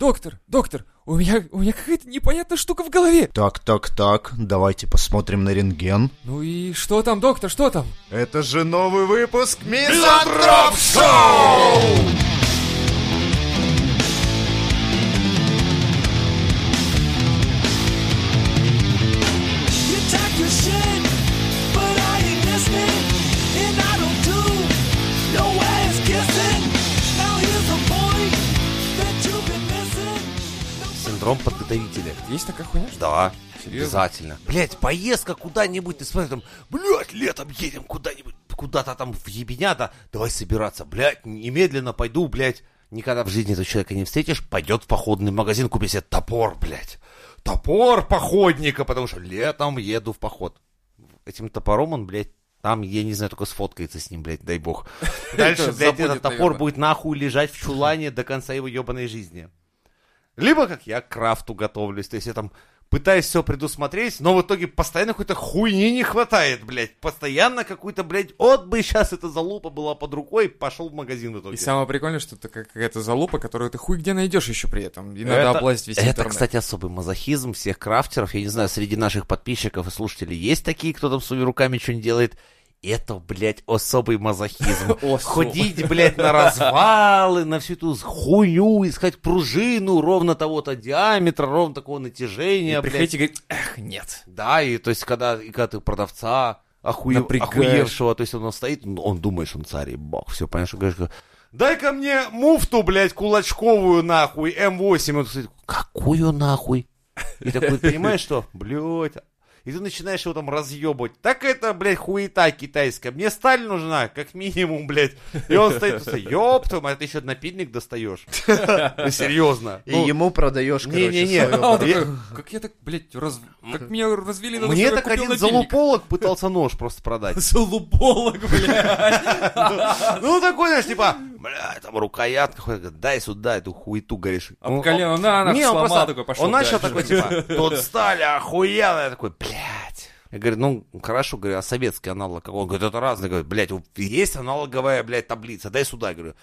доктор, доктор, у меня, у меня какая-то непонятная штука в голове. Так, так, так, давайте посмотрим на рентген. Ну и что там, доктор, что там? Это же новый выпуск Мизантроп Шоу! Синдром подготовителя. Есть такая хуйня? Да, Серьезно? обязательно. Блять, поездка куда-нибудь, ты смотри, там, блять, летом едем куда-нибудь, куда-то там в ебенята, давай собираться, блять, немедленно пойду, блять. Никогда в жизни этого человека не встретишь, пойдет в походный магазин, купит себе топор, блять. Топор походника, потому что летом еду в поход. Этим топором он, блядь, там, я не знаю, только сфоткается с ним, блядь, дай бог. Дальше, блядь, этот топор будет нахуй лежать в чулане до конца его ебаной жизни. Либо как я к крафту готовлюсь, то есть я там пытаюсь все предусмотреть, но в итоге постоянно какой-то хуйни не хватает, блядь. Постоянно какой-то, блядь, от бы сейчас эта залупа была под рукой, пошел в магазин в итоге. И самое прикольное, что это как- какая-то залупа, которую ты хуй где найдешь еще при этом. И надо Это- облазить весь Это, интернет. кстати, особый мазохизм всех крафтеров. Я не знаю, среди наших подписчиков и слушателей есть такие, кто там своими руками что-нибудь делает. Это, блядь, особый мазохизм. Ходить, блядь, на развалы, на всю эту хуйню, искать пружину ровно того-то диаметра, ровно такого натяжения, И блядь. приходить и говорить, эх, нет. Да, и то есть, когда, и когда ты продавца охуе- Напрягаешь. охуевшего, то есть он стоит, он, он думает, что он царь и бог, все, понимаешь, он говорит, дай-ка мне муфту, блядь, кулачковую, нахуй, М8, он стоит, какую нахуй? И такой, понимаешь, что, блядь, и ты начинаешь его там разъебывать. Так это, блядь, хуета китайская. Мне сталь нужна, как минимум, блядь. И он стоит, и стоит, ёб твою мать, ты еще напильник достаешь. Ну, серьезно. И Ну, ему продаешь, короче, Не-не-не. А как я так, блядь, раз... как меня развели на Мне так один залуполог пытался нож просто продать. Залуполог, блядь. Ну, такой, знаешь, типа, бля, там рукоятка, дай сюда эту хуету, говоришь. Об Ну, колено, на, на, сломал такой, пошел Он начал такой, типа, тут стали охуенно. Я такой, блядь. Я говорю, ну, хорошо, говорю, а советский аналог? Он говорит, это разный. Говорит, блядь, вот есть аналоговая, блядь, таблица, дай сюда. Я говорю,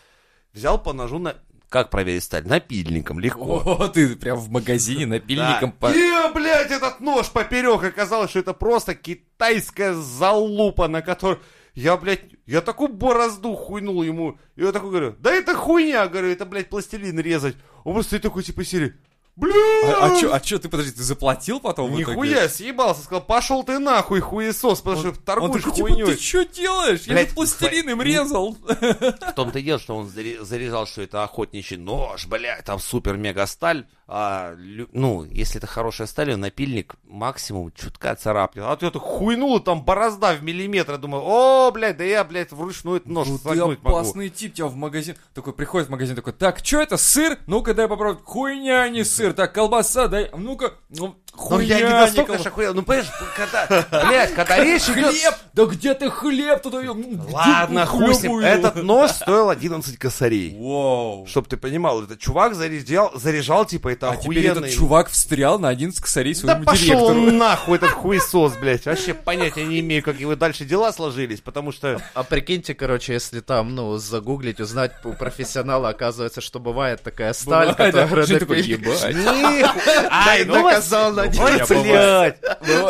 взял по ножу на... Как проверить сталь? Напильником, легко. О, ты прям в магазине напильником Да. по... И, блядь, этот нож поперек оказалось, что это просто китайская залупа, на которой... Я, блядь, я такую борозду хуйнул ему. И я такой говорю, да это хуйня, говорю, это, блядь, пластилин резать. Он просто стоит такой, типа, серии, бля, А, а чё, а чё, ты, подожди, ты заплатил потом? Нихуя, съебался, сказал, пошел ты нахуй, хуесос, потому что Он торгуешь такой, типа, хуйней. ты что делаешь? Я Блядь, же пластилин им ну, резал. В том-то и дело, что он зарезал, что это охотничий нож, блядь, там супер-мега сталь. А, ну, если это хорошая сталь, напильник максимум чутка царапнет. А ты это хуйнуло, там борозда в миллиметр. Я думаю, о, блядь, да я, блядь, вручную этот нож Ну, ты согнуть могу. опасный тип, тебя в магазин... Такой приходит в магазин, такой, так, что это, сыр? Ну-ка, дай попробовать. Хуйня, а не сыр. Так, колбаса, дай. Ну-ка, ну, Ну, я не настолько охуел. Ну, понимаешь, когда, блядь, когда речь идет... Хлеб! Да где ты хлеб тут? М, Ладно, хуй с ним. Этот нож стоил 11 косарей. Вау. Чтоб ты понимал, этот чувак заряжал, заряжал типа, это А теперь охуенно. этот чувак встрял на 11 косарей Да своему пошел директору. он нахуй, этот хуесос, блядь. Вообще понятия не имею, как его дальше дела сложились, потому что... А прикиньте, короче, если там, ну, загуглить, узнать у профессионала, оказывается, что бывает такая сталь, Бывает, да. которая Жень такой, ебать. Нихуя! Ай, ну доказал на Ой, деле. блядь! Ну,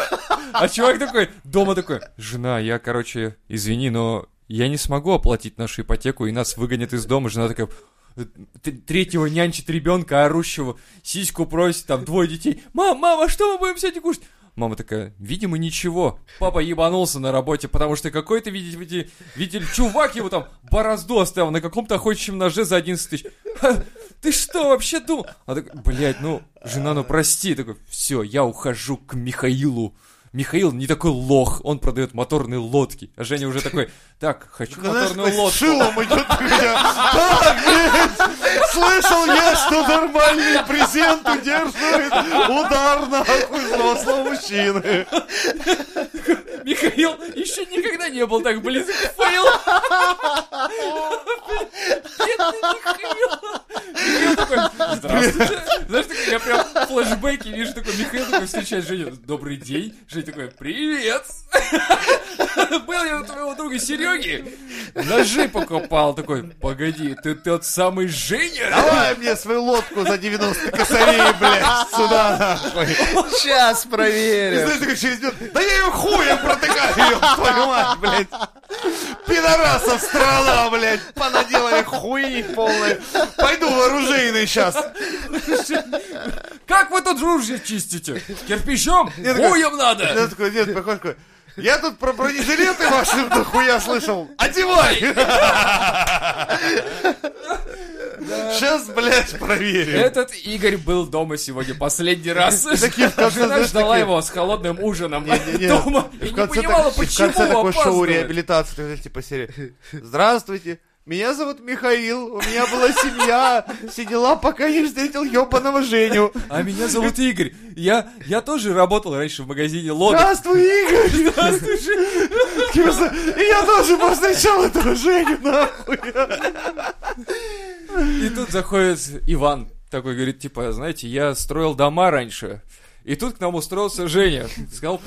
А чувак такой, дома такой, жена, я, короче, извини, но я не смогу оплатить нашу ипотеку, и нас выгонят из дома. Жена такая, третьего нянчит ребенка, орущего, сиську просит, там двое детей. Мам, мама, что мы будем сегодня кушать? Мама такая, видимо, ничего. Папа ебанулся на работе, потому что какой-то, видите, видите, видели, чувак его там борозду оставил на каком-то охотничьем ноже за 11 тысяч. Ты что вообще думал? А так, блядь, ну, жена, ну прости. Такой, все, я ухожу к Михаилу. Михаил не такой лох, он продает моторные лодки. А Женя уже такой, так, хочу Знаешь, моторную с лодку. шилом идет, блядь, слышал я, что нормальные презенты держит удар нахуй взрослого мужчины. Михаил еще никогда не был так близок к fail. Бедный Михаил. Знаешь, такой, я прям флешбеки, вижу, такой Михаил такой встречает Женю. Добрый день. Женя такой, привет. Был я у твоего друга Сереги. Ножи покупал. Такой, погоди, ты тот самый Женя? Давай мне свою лодку за 90 косарей, блядь, сюда, нахуй. Сейчас И проверим. знаешь, такой через минуту, да я ее хуем протыкаю, ёб твою мать, блядь. Пидорасов страна, блядь, понаделали хуйни полной. Пойду в оружейный сейчас. Как вы тут ружье чистите? Кирпичом? Хуем надо. Я такой, нет, такой, я тут про бронежилеты ваши дохуя слышал. Одевай! Сейчас, блядь, проверим. Этот Игорь был дома сегодня последний раз. Жена ждала его с холодным ужином дома и не понимала, и в почему конце такое шоу реабилитации, типа серии. Здравствуйте, меня зовут Михаил, у меня была семья, все дела, пока не встретил ебаного Женю. А меня зовут Игорь. Я, я тоже работал раньше в магазине лодок. Здравствуй, Игорь! Кирса, И я тоже повстречал этого Женю, нахуй. И тут заходит Иван, такой говорит, типа, знаете, я строил дома раньше. И тут к нам устроился Женя. Сказал,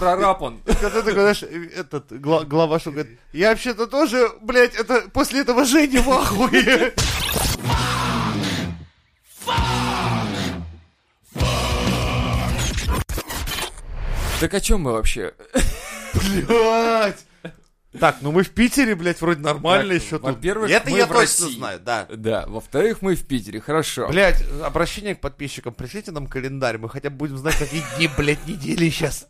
он. В конце такой, знаешь, этот гла- глава шоу говорит, я вообще-то тоже, блядь, это после этого Жени в ахуе. Так о чем мы вообще? Блядь. Так, ну мы в Питере, блядь, вроде нормально Так, еще тут. во-первых, Это мы я в точно России. знаю, да. Да, во-вторых, мы в Питере, хорошо. Блять, обращение к подписчикам, пришлите нам календарь, мы хотя бы будем знать, какие дни, блядь, недели сейчас.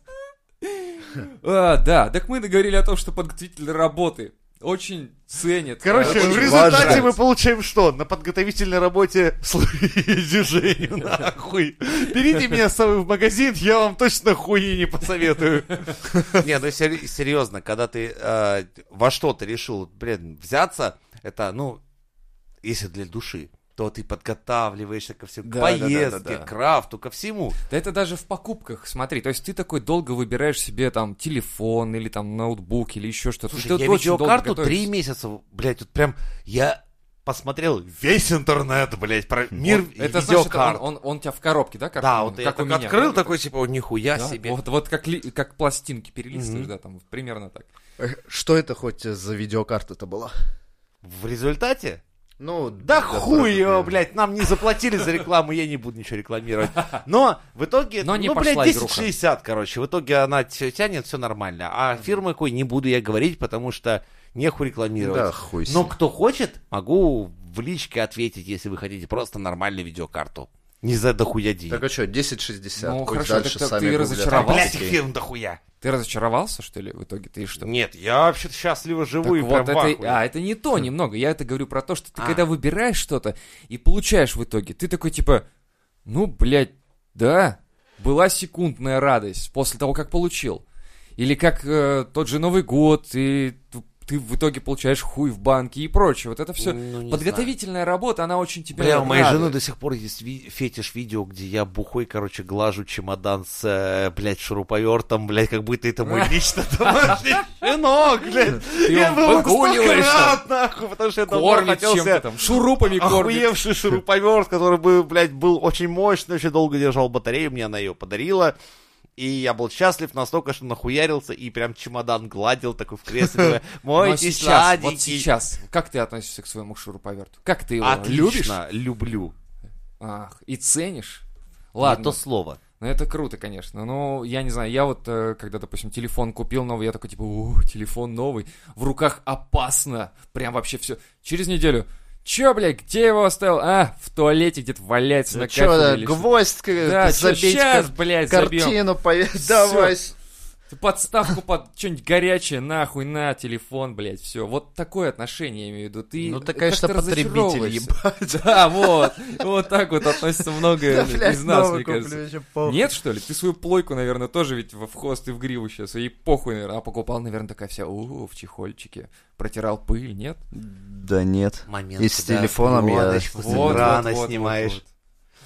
А, да, так мы договорили о том, что подготовительные работы очень ценят. Короче, э, в очень результате важно. мы получаем что? На подготовительной работе Женю, нахуй. Берите меня с собой в магазин, я вам точно хуи не посоветую. Не, ну сер- серьезно, когда ты э, во что-то решил, блин, взяться, это, ну, если для души, то ты подготавливаешься ко всему, к Да, да, да, да, поездке, да. к крафту, ко всему. Да это даже в покупках, смотри, то есть ты такой долго выбираешь себе там телефон или там ноутбук или еще что-то. Слушай, Ты вот я видеокарту три месяца, блядь, тут прям, я посмотрел весь интернет, блядь, про мир Вот, это значит, он, он, он у тебя в коробке, да? Как, да, он- вот я как у так меня. открыл, да? такой, типа, о, нихуя Да, себе. Вот, вот как, ли- как пластинки перелистываешь, Мгм. да, там примерно так. Что это хоть за видеокарта-то была? В результате? Ну, Да хуй его, блядь, нам не заплатили за рекламу, я не буду ничего рекламировать. Но в итоге, Но не ну, блядь, пошла игруха. 1060, короче, в итоге она тя- тянет, все нормально. А фирмы какой не буду я говорить, потому что нехуй рекламировать. Да, хуй с Но кто хочет, могу в личке ответить, если вы хотите просто нормальную видеокарту. Не за дохуя денег. Так а что, 1060, Ну, пусть хорошо, дальше так сами ты разочаровался? Блять, Окей. фирм дохуя. Ты разочаровался, что ли, в итоге? Ты что? Нет, я вообще-то счастливо живу Так и вот, прям это, а, это не то немного. Я это говорю про то, что ты А. когда выбираешь что-то и получаешь в итоге, ты такой типа, ну, блядь, да, была секундная радость после того, как получил. Или как э, тот же Новый год, и ты в итоге получаешь хуй в банке и прочее. Вот это все. Ну, Подготовительная работа, она очень тебя Бля, у моей жены до сих пор есть ви- фетиш видео, где я бухой, короче, глажу чемодан с, э, блядь, шуруповертом, блядь, как будто это мой лично домашний щенок, блядь. Я был рад, нахуй, потому что я давно хотел там, шурупами кормит. охуевший шуруповерт, который бы, блядь, был очень мощный, очень долго держал батарею, мне она ее подарила. И я был счастлив настолько, что нахуярился и прям чемодан гладил такой в кресле. Мой Ну, сейчас, сладенький». вот сейчас, как ты относишься к своему шуруповерту? Как ты его любишь? Отлично, люблю. Ах, и ценишь? Ладно, то слово. ну это круто, конечно. Но я не знаю, я вот, э, когда, допустим, телефон купил новый, я такой, типа, ух, телефон новый, в руках опасно, прям вообще все. Через неделю, чё, блядь, где его оставил? А, в туалете где-то валяется на Чё, кафедре да, гвоздь к- Да, забить, кар- блядь, картину пове- давай. Подставку под что-нибудь горячее, нахуй, на, телефон, блядь, все. Вот такое отношение, я имею в виду. Ты Ну, ты, конечно, потребитель, разочаровываешься. Да, вот. Вот так вот относится много из нас, мне кажется. Нет, что ли? Ты свою плойку, наверное, тоже ведь в в хвост и в гриву сейчас. И похуй, наверное. А покупал, наверное, такая вся, у в чехольчике. Протирал пыль, нет? Да нет. момент, И с телефоном я- вот, вот, снимаешь.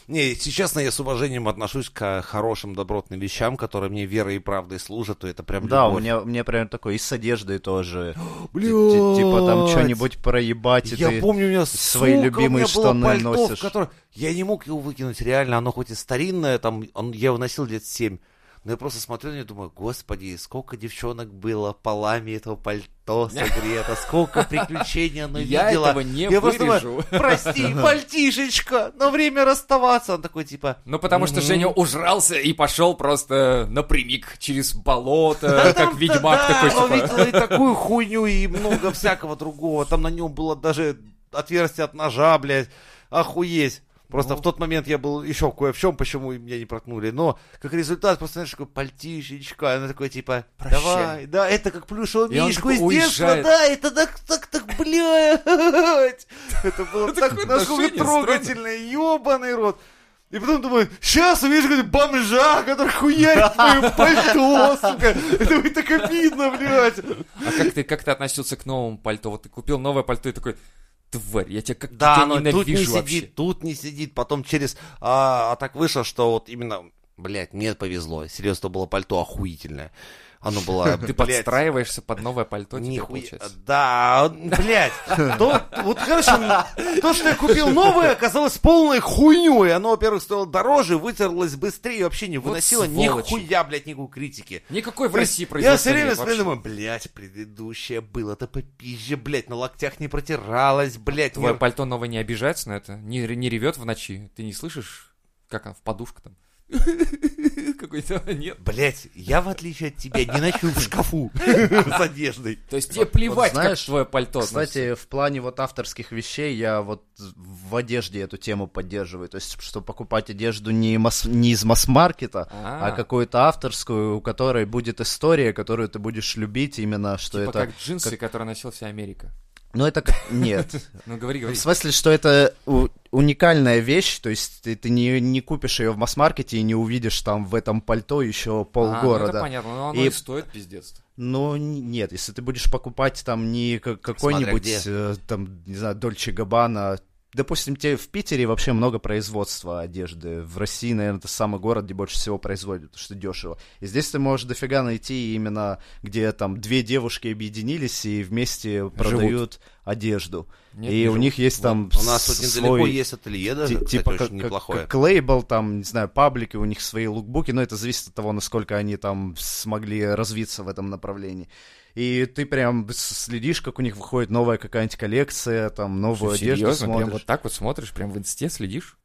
Не, честно, я с уважением отношусь к хорошим, добротным вещам, которые мне верой и правдой служат, то это прям Да, у меня, у меня прям такой, и с одеждой тоже. Блядь. ти- Типа там что-нибудь проебать, и Я ты... помню, у меня свои сука, любимые у меня было штаны пальто, в носишь. котором- Я не мог его выкинуть, реально, оно хоть и старинное, там, он, я его носил лет семь. Но я просто смотрю на него и думаю, господи, сколько девчонок было полами этого пальто согрето, сколько приключений оно Я видело. этого не я просто думаю, вырежу. прости, пальтишечка, но время расставаться. Он такой, типа, Ну, потому что Женя ужрался и пошел просто напрямик через болото, как ведьмак да, такой, он типа... видел и такую хуйню, и много всякого другого. Там на нем было даже отверстие от ножа, блядь. Охуеть. Просто в тот момент я был еще кое в чем, почему меня не проткнули. Но, как результат, просто, знаешь, такой пальтишечка, она такой, типа, Прощай. давай, да, это как он мишку из детства, уезжает. да, это так, так, так, блядь. Это было так, насколько трогательно, ебаный рот. И потом думаю, сейчас увижу какого-то бомжа, который хуярит в моё пальто, сука. Это будет так обидно, блядь. А как ты, как ты относился к новому пальто? Вот ты купил новое пальто и такой, тварь, я тебя как Да, но тут не ненавижу вообще. сидит, тут не сидит. Потом через... А, а так вышло, что вот именно... Блядь, мне повезло. Серьезно, то было пальто охуительное. Оно было, Ты подстраиваешься под новое пальто Нихуя. получается. Да, блядь. Вот, короче, то, что я купил новое, оказалось полной хуйней. Оно, во-первых, стоило дороже, вытерлось быстрее, вообще не выносило нихуя, блядь, никакой критики. Никакой в России Я производства все время вообще. думаю, блядь, предыдущее было-то попизже, блядь, на локтях не протиралось, блядь. Твое не- пальто новое не обижается на это? Не, не ревет в ночи? Ты не слышишь, как она в подушку там? Какой-то нет. Блять, я в отличие от тебя не ночую в шкафу с одеждой. То есть тебе плевать, вот знаешь, как твое пальто. Кстати, в плане вот авторских вещей я вот в одежде эту тему поддерживаю. То есть, что покупать одежду не, не из масс-маркета, А. а какую-то авторскую, у которой будет история, которую ты будешь любить именно, что Типа это... как джинсы, которые носил вся Америка. Ну, это... Нет. Ну, говори, говори. В смысле, что это уникальная вещь, то есть ты, ты не, не купишь ее в масс-маркете и не увидишь там в этом пальто еще А, ну полгорода. это понятно, но оно И- и стоит пиздец. Ну, нет, если ты будешь покупать там не ка- какой-нибудь, э, там, не знаю, Дольче Габбана, допустим, тебе в Питере вообще много производства одежды, в России, наверное, это самый город, где больше всего производят, потому что дешево. И здесь ты можешь дофига найти именно, где там две девушки объединились и вместе продают одежду. Нет, и не у них есть там У нас тут недалеко есть ателье даже, Ти- кстати, типа как, неплохое. как лейбл, там, не знаю, паблики, у них свои лукбуки, но это зависит от того, насколько они там смогли развиться в этом направлении. И ты прям следишь, как у них выходит новая какая-нибудь коллекция, там, новую Что, одежду серьезно? Прям смотришь. вот так вот смотришь, прям в инсте следишь?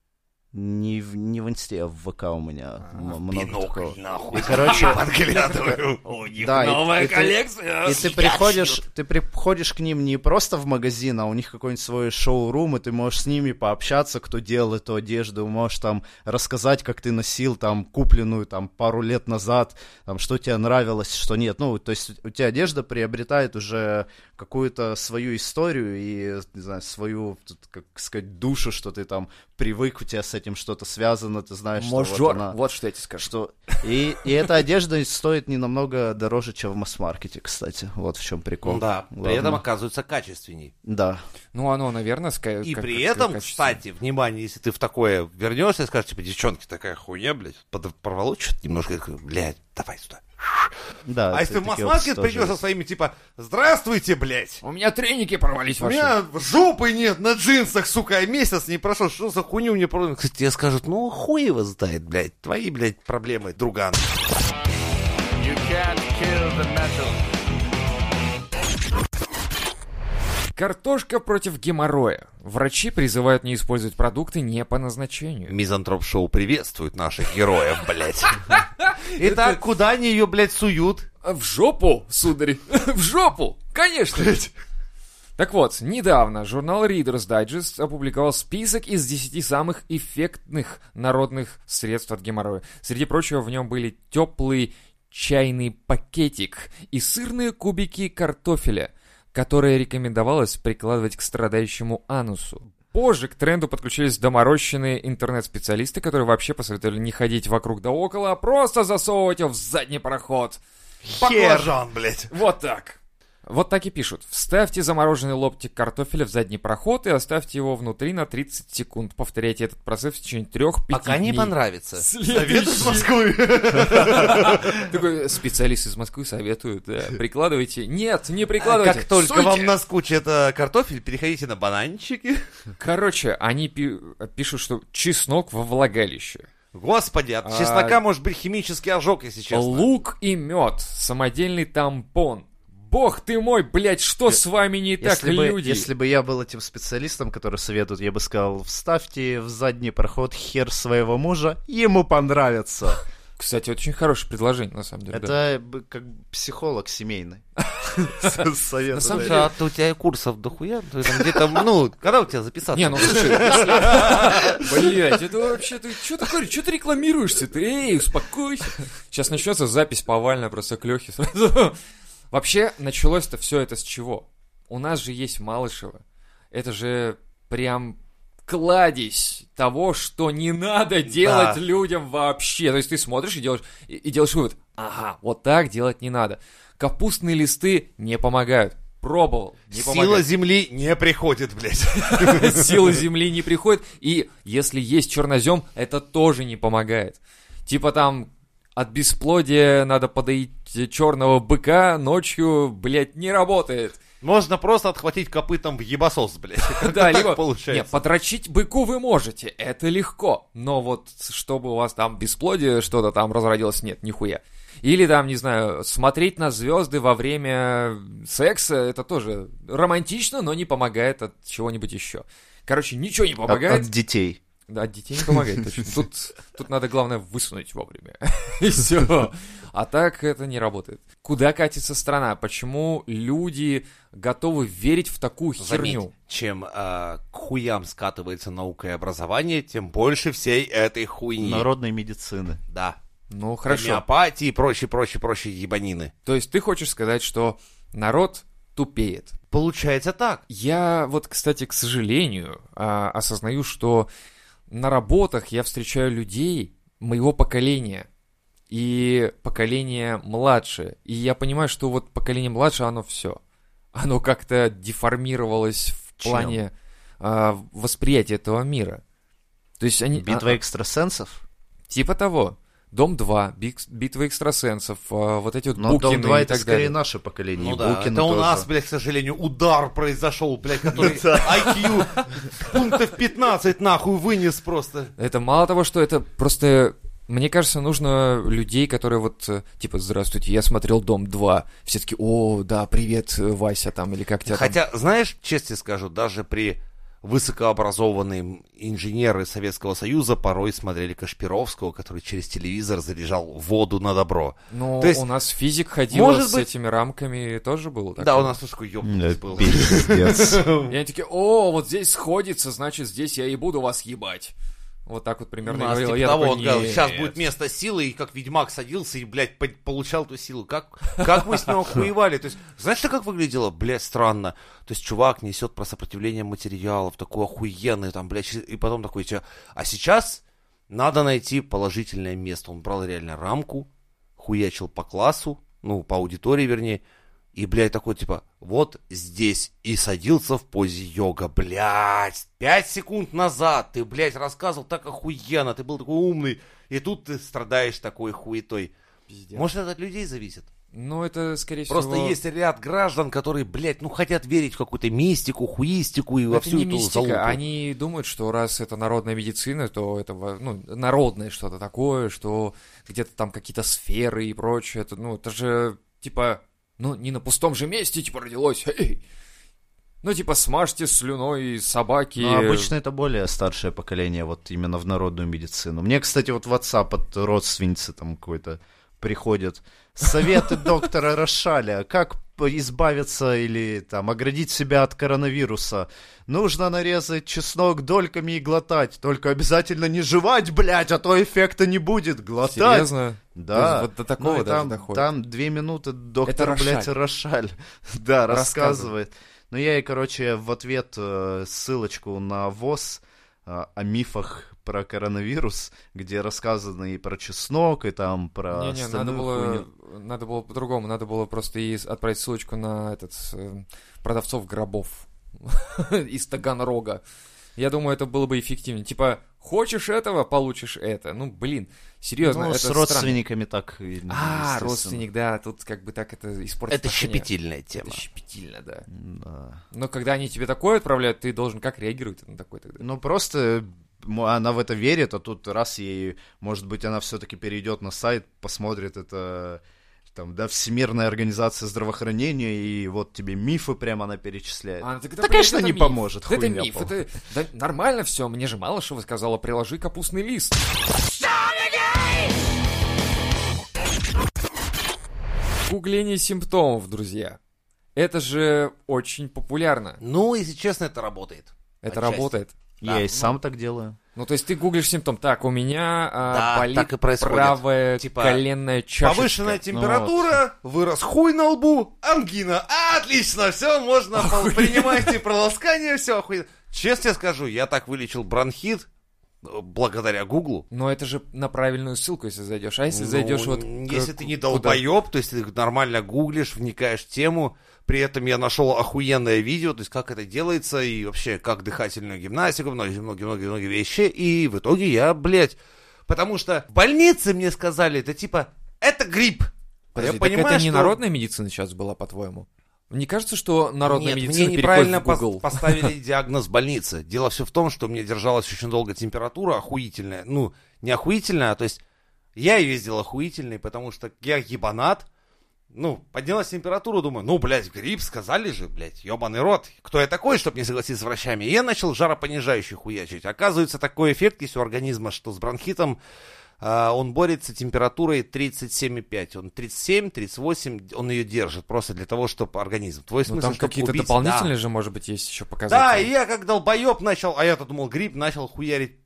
Не, в, не в инсте, а в ВК у меня м- много Бинокль, такого. нахуй. И, короче, подглядываю. У них Да, и- новая и коллекция. И ты приходишь, ты приходишь к ним не просто в магазин, а у них какой-нибудь свой шоу-рум, и ты можешь с ними пообщаться, кто делал эту одежду, можешь там рассказать, как ты носил там купленную там пару лет назад, там что тебе нравилось, что нет. Ну, то есть у тебя одежда приобретает уже какую-то свою историю и, не знаю, свою, как сказать, душу, что ты там привык, у тебя с этим что-то связано, ты знаешь, что вот она... вот что я тебе скажу. Что... И, и эта одежда стоит не намного дороже, чем в масс-маркете, кстати. Вот в чем прикол. Да, при Ладно. этом оказывается качественней. Да. Ну, оно, наверное, ска- И как- при как- этом, как- кстати, внимание, если ты в такое вернешься и скажешь, типа, девчонки, такая хуйня, блядь, под- порвало что-то немножко, блядь, давай сюда. Да, А если ты в масс-маркет придешь со своими, типа, здравствуйте, блядь. У меня треники порвались У ваши. меня жопы нет на джинсах, сука, а месяц не прошел. Что за хуйню мне продали? Кстати, тебе скажут, ну, хуй его знает, блядь. Твои, блядь, проблемы, друган. Картошка против геморроя. Врачи призывают не использовать продукты не по назначению. Мизантроп Шоу приветствует наших героев, блядь. Итак, куда они ее, блядь, суют? В жопу, сударь, в жопу, конечно. Так вот, недавно журнал Reader's Digest опубликовал список из 10 самых эффектных народных средств от геморроя. Среди прочего в нем были теплый чайный пакетик и сырные кубики картофеля, которые рекомендовалось прикладывать к страдающему анусу. Позже к тренду подключились доморощенные интернет-специалисты, которые вообще посоветовали не ходить вокруг да около, а просто засовывать его в задний проход. Хер же он, блядь. Вот так. Вот так и пишут. Вставьте замороженный лоптик картофеля в задний проход и оставьте его внутри на 30 секунд. Повторяйте этот процесс в течение 3-5 Пока не дней. понравится. Следующий. Совет из Москвы. Такой специалист из Москвы советует. Прикладывайте. Нет, не прикладывайте. Как только вам наскучит э, картофель, переходите на бананчики. Короче, они пи- пишут, что чеснок во влагалище. Господи, от А, чеснока может быть химический ожог, если честно. Лук и мед. Самодельный тампон. Бог ты мой, блядь, что с вами не так, Если бы, люди? если бы я был этим специалистом, который советует, я бы сказал, вставьте в задний проход хер своего мужа, ему понравится. Кстати, очень хорошее предложение, на самом деле. да. Это бы как психолог семейный. На самом Слушай, а то у тебя курсов дохуя? Ты там где-то, ну, когда у тебя записаться? Не, ну слушай, блядь, это вообще ты что такое, что ты рекламируешься? Ты, эй, успокойся. Сейчас начнется запись повальная просто к Лехе сразу. Вообще, началось-то все это с чего? У нас же есть Малышева. Это же прям кладезь того, что не надо делать Да. людям вообще. То есть ты смотришь и делаешь, и, и делаешь вывод. Ага, вот так делать не надо. Капустные листы не помогают. Пробовал, не Сила помогает. земли не приходит, блядь. Сила земли не приходит. И если есть чернозем, это тоже не помогает. Типа там от бесплодия надо подоить черного быка ночью, блядь, не работает. Можно просто отхватить копытом в ебасос, блядь. Да, Так либо... получается. Нет, подрочить быку вы можете, это легко. Но вот чтобы у вас там бесплодие что-то там разродилось, нет, нихуя. Или там, не знаю, смотреть на звезды во время секса, это тоже романтично, но не помогает от чего-нибудь еще. Короче, ничего не От, помогает. от детей. Да, от детей не помогает. точно. Тут, тут надо, главное, высунуть вовремя. И все. А так это не работает. Куда катится страна? Почему люди готовы верить в такую Заметь, херню? чем а, к хуям скатывается наука и образование, тем больше всей этой хуйни. Народной медицины. Да. Ну, хорошо. Гомеопатии и прочие, прочие, прочие ебанины. То есть ты хочешь сказать, что народ тупеет? Получается так. Я вот, кстати, к сожалению, а, осознаю, что на работах я встречаю людей моего поколения и поколение младше. И я понимаю, что вот поколение младше, оно все. Оно как-то деформировалось в Чем? плане а, восприятия этого мира. То есть они... Битва а, экстрасенсов? типа того. Дом 2, Биг- битва экстрасенсов, а, вот эти вот Но Букины Дом 2 и это так скорее далее. наше поколение. Ну да, Букины это у тоже. нас, блядь, к сожалению, удар произошел, блядь, который IQ пунктов 15 нахуй вынес просто. Это мало того, что это просто... Мне кажется, нужно людей, которые вот, э, типа, здравствуйте, я смотрел «Дом 2». Все таки о, да, привет, Вася, там, или как тебя там. Хотя, знаешь, честно скажу, даже при высокообразованные инженеры Советского Союза порой смотрели Кашпировского, который через телевизор заряжал воду на добро. Ну, то есть, у нас физик ходил может с быть- этими рамками, тоже было так. Да, у нас тоже такой Да, был. пиздец. И они такие, о, вот здесь сходится, значит, здесь я и буду вас ебать. Вот так вот У примерно нас говорил. типа Я того, такой, он говорил, сейчас будет место силы, и как Ведьмак садился и, блядь, по- получал эту силу. Как, как мы с ним охуевали? То есть, знаешь, как выглядело? Блядь, странно. То есть, чувак несет про сопротивление материалов, такой охуенный, там, блядь, и потом такой, типа, а сейчас надо найти положительное место. Он брал реально рамку, хуячил по классу, ну, по аудитории, вернее, и, блядь, такой, типа, вот здесь. И садился в позе йога, блядь. Пять секунд назад ты, блядь, рассказывал так охуенно, ты был такой умный. И тут ты страдаешь такой хуетой. Пиздец. Может, это от людей зависит? Ну, это, скорее Просто всего... есть ряд граждан, которые, блядь, ну, хотят верить в какую-то мистику, хуистику и во Это всю не эту мистика, залупу. они думают, что раз это народная медицина, то это во- ну, народное что-то такое, что где-то там какие-то сферы и прочее. Это, ну, это же, типа, ну, не на пустом же месте, типа, родилось. Эй! Ну, типа, смажьте слюной собаки. Ну, обычно это более старшее поколение, вот именно в народную медицину. Мне, кстати, вот в WhatsApp от родственницы там какой-то приходят советы доктора Рошаля, как избавиться или там оградить себя от коронавируса. Нужно нарезать чеснок дольками и глотать, только обязательно не жевать, блядь, а то эффекта не будет. Глотать. Серьезно? Да. Вот до такого Ну там, доходит. там две минуты доктор, Это блядь, Рошаль. Да, Рассказывает. рассказывает. Ну, я ей, короче, в ответ э, ссылочку на ВОЗ э, о мифах про коронавирус, где рассказано и про чеснок, и там про Не-не, надо было, хуйню. надо было по-другому. Надо было просто ей отправить ссылочку на этот э, продавцов гробов из Таганрога. Я думаю, это было бы эффективнее. Типа, хочешь этого, получишь это. Ну, блин, серьезно, Ну, это с странно. родственниками так. и, А, родственник, да, тут как бы так это испортит Это отношения. щепетильная тема. Это щепетильно, да. Да. Но когда они тебе такое отправляют, ты должен как реагировать на такое тогда? Ну, просто она в это верит, а тут раз ей, может быть, она все-таки перейдет на сайт, посмотрит это, там, да, Всемирная организация здравоохранения, и вот тебе мифы прямо она перечисляет. А, так, Да, блядь, конечно, это не миф. поможет, Да Это хуйня миф, это да, нормально все. Мне же Малышева сказала, приложи капустный лист. Гугление симптомов, друзья. Это же очень популярно. Ну, если честно, это работает. Это Отчасти. работает. Я да, и ну. сам так делаю. Ну, то есть ты гуглишь симптом. Так, у меня а, Да, болит так и происходит. правая Типа, коленная чашечка. Повышенная Ну температура, вырос хуй на лбу, ангина. Отлично, все, можно пол- принимайте проласкание, все охуенно. Честно скажу, я так вылечил бронхит э, благодаря Гуглу. Но это же на правильную ссылку, если зайдешь. А если Ну, зайдешь вот... Если к- ты не куда? долбоеб, то есть ты нормально гуглишь, вникаешь в тему, при этом я нашел охуенное видео, то есть как это делается, и вообще как дыхательную гимнастику, многие-многие-многие вещи, и в итоге я, блядь, потому что в больнице мне сказали, это типа, это грипп. Подожди, я так понимаю, это не что- народная медицина сейчас была, по-твоему? Не кажется, что народная Нет, медицина мне неправильно в Google? пос- поставили диагноз в больнице. Дело все в том, что у меня держалась очень долго температура охуительная. Ну, не охуительная, а то есть я и ездил охуительный, потому что я ебанат. Ну, поднялась температура, думаю, ну, блядь, грипп, сказали же, блядь, ебаный рот. Кто я такой, чтобы не согласиться с врачами? И я начал жаропонижающий хуячить. Оказывается, такой эффект есть у организма, что с бронхитом а, он борется температурой 37,5. Он 37, 38, он ее держит просто для того, чтобы организм. Твой Ну, смысл, там какие-то убить- дополнительные Да. же, может быть, есть еще Да, показатели. и я как долбоеб начал, а я-то думал, грипп начал хуярить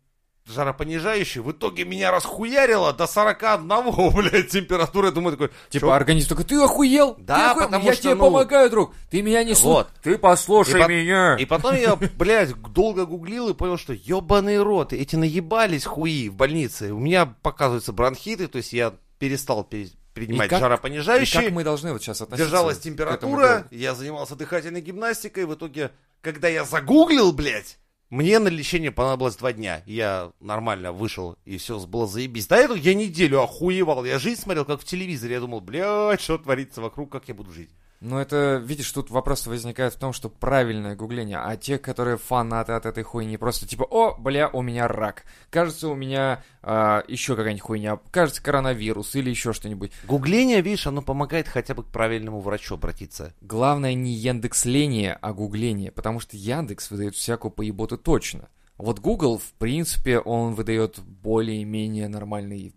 жаропонижающий. В итоге меня расхуярило до 41, блядь, температура. Я думаю, такой, Типа чё? организм такой, ты охуел? Да, Ты охуел? потому я что, тебе ну, помогаю, друг. Ты меня не слушай. Вот. Ты послушай И по- меня. И потом я, блядь, долго гуглил и понял, что ебаный рот, эти наебались хуи в больнице. У меня показываются бронхиты, то есть я перестал пере- принимать И как- И жаропонижающие. как мы должны вот сейчас относиться Держалась температура, я занимался дыхательной гимнастикой, в итоге, когда я загуглил, блядь, мне на лечение понадобилось два дня. Я нормально вышел, и все было заебись. До этого я неделю охуевал. Я жизнь смотрел, как в телевизоре. Я думал, блядь, что творится вокруг, как я буду жить. Ну, это, видишь, тут вопрос возникает в том, что правильное гугление, а те, которые фанаты от этой хуйни, просто типа, о, бля, у меня рак, кажется, у меня еще какая-нибудь хуйня, кажется, коронавирус или еще что-нибудь. Гугление, видишь, оно помогает хотя бы к правильному врачу обратиться. Главное не яндексление, а гугление, потому что Яндекс выдает всякую поеботу точно. Вот Google, в принципе, он выдает более-менее нормальный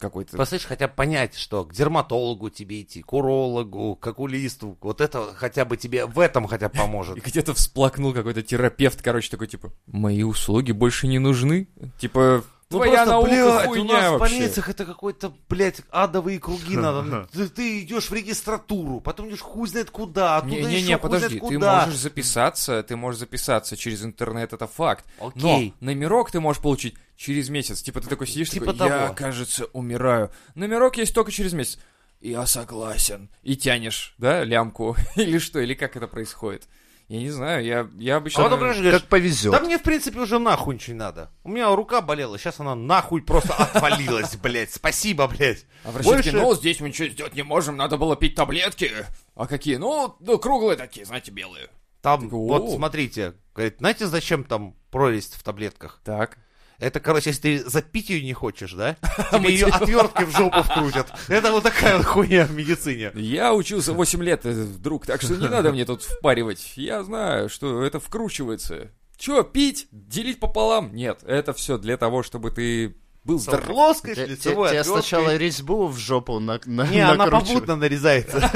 какой-то... Послышь, хотя бы понять, что к дерматологу тебе идти, к урологу, к окулисту, вот это хотя бы тебе в этом хотя бы И поможет. где-то всплакнул какой-то терапевт, короче, такой, типа, мои услуги больше не нужны? Типа, Ну твоя просто, наука блядь, хуйня у нас в вообще. больницах это какой-то, блядь, адовые круги надо. Ты, ты идешь в регистратуру, потом идешь хуй знает куда, оттуда Не-не-не, еще хуй подожди, ты можешь записаться, ты можешь записаться через интернет, это факт. Окей. Но номерок ты можешь получить через месяц. Типа ты такой сидишь, Типа такой, я, того. кажется, умираю. Номерок есть только через месяц. Я согласен. И тянешь, да, лямку? или что, или как это происходит? Я не знаю, я, я А обычно... потом, понимаешь, говоришь, Как повезет. да мне, в принципе, уже нахуй ничего не надо. У меня рука болела, сейчас она нахуй просто отвалилась, блядь. Спасибо, блядь. А врачи такие, Больше- ну, здесь мы ничего сделать не можем, надо было пить таблетки. А какие? Ну, ну круглые такие, знаете, белые. Там, Такой, вот, смотрите, говорит, знаете, зачем там прорезь в таблетках? Так. Это, короче, если ты запить ее не хочешь, да? Тебе ее отверткой в жопу вкрутят. Это вот такая вот хуйня в медицине. Я учился 8 лет, э, друг, так что не надо мне тут впаривать. Я знаю, что это вкручивается. Чё, пить? Делить пополам? Нет, это все для того, чтобы ты был С здоров. плоской, лицевой те- Тебе отверткой. сначала резьбу в жопу на, на- Не, она попутно нарезается.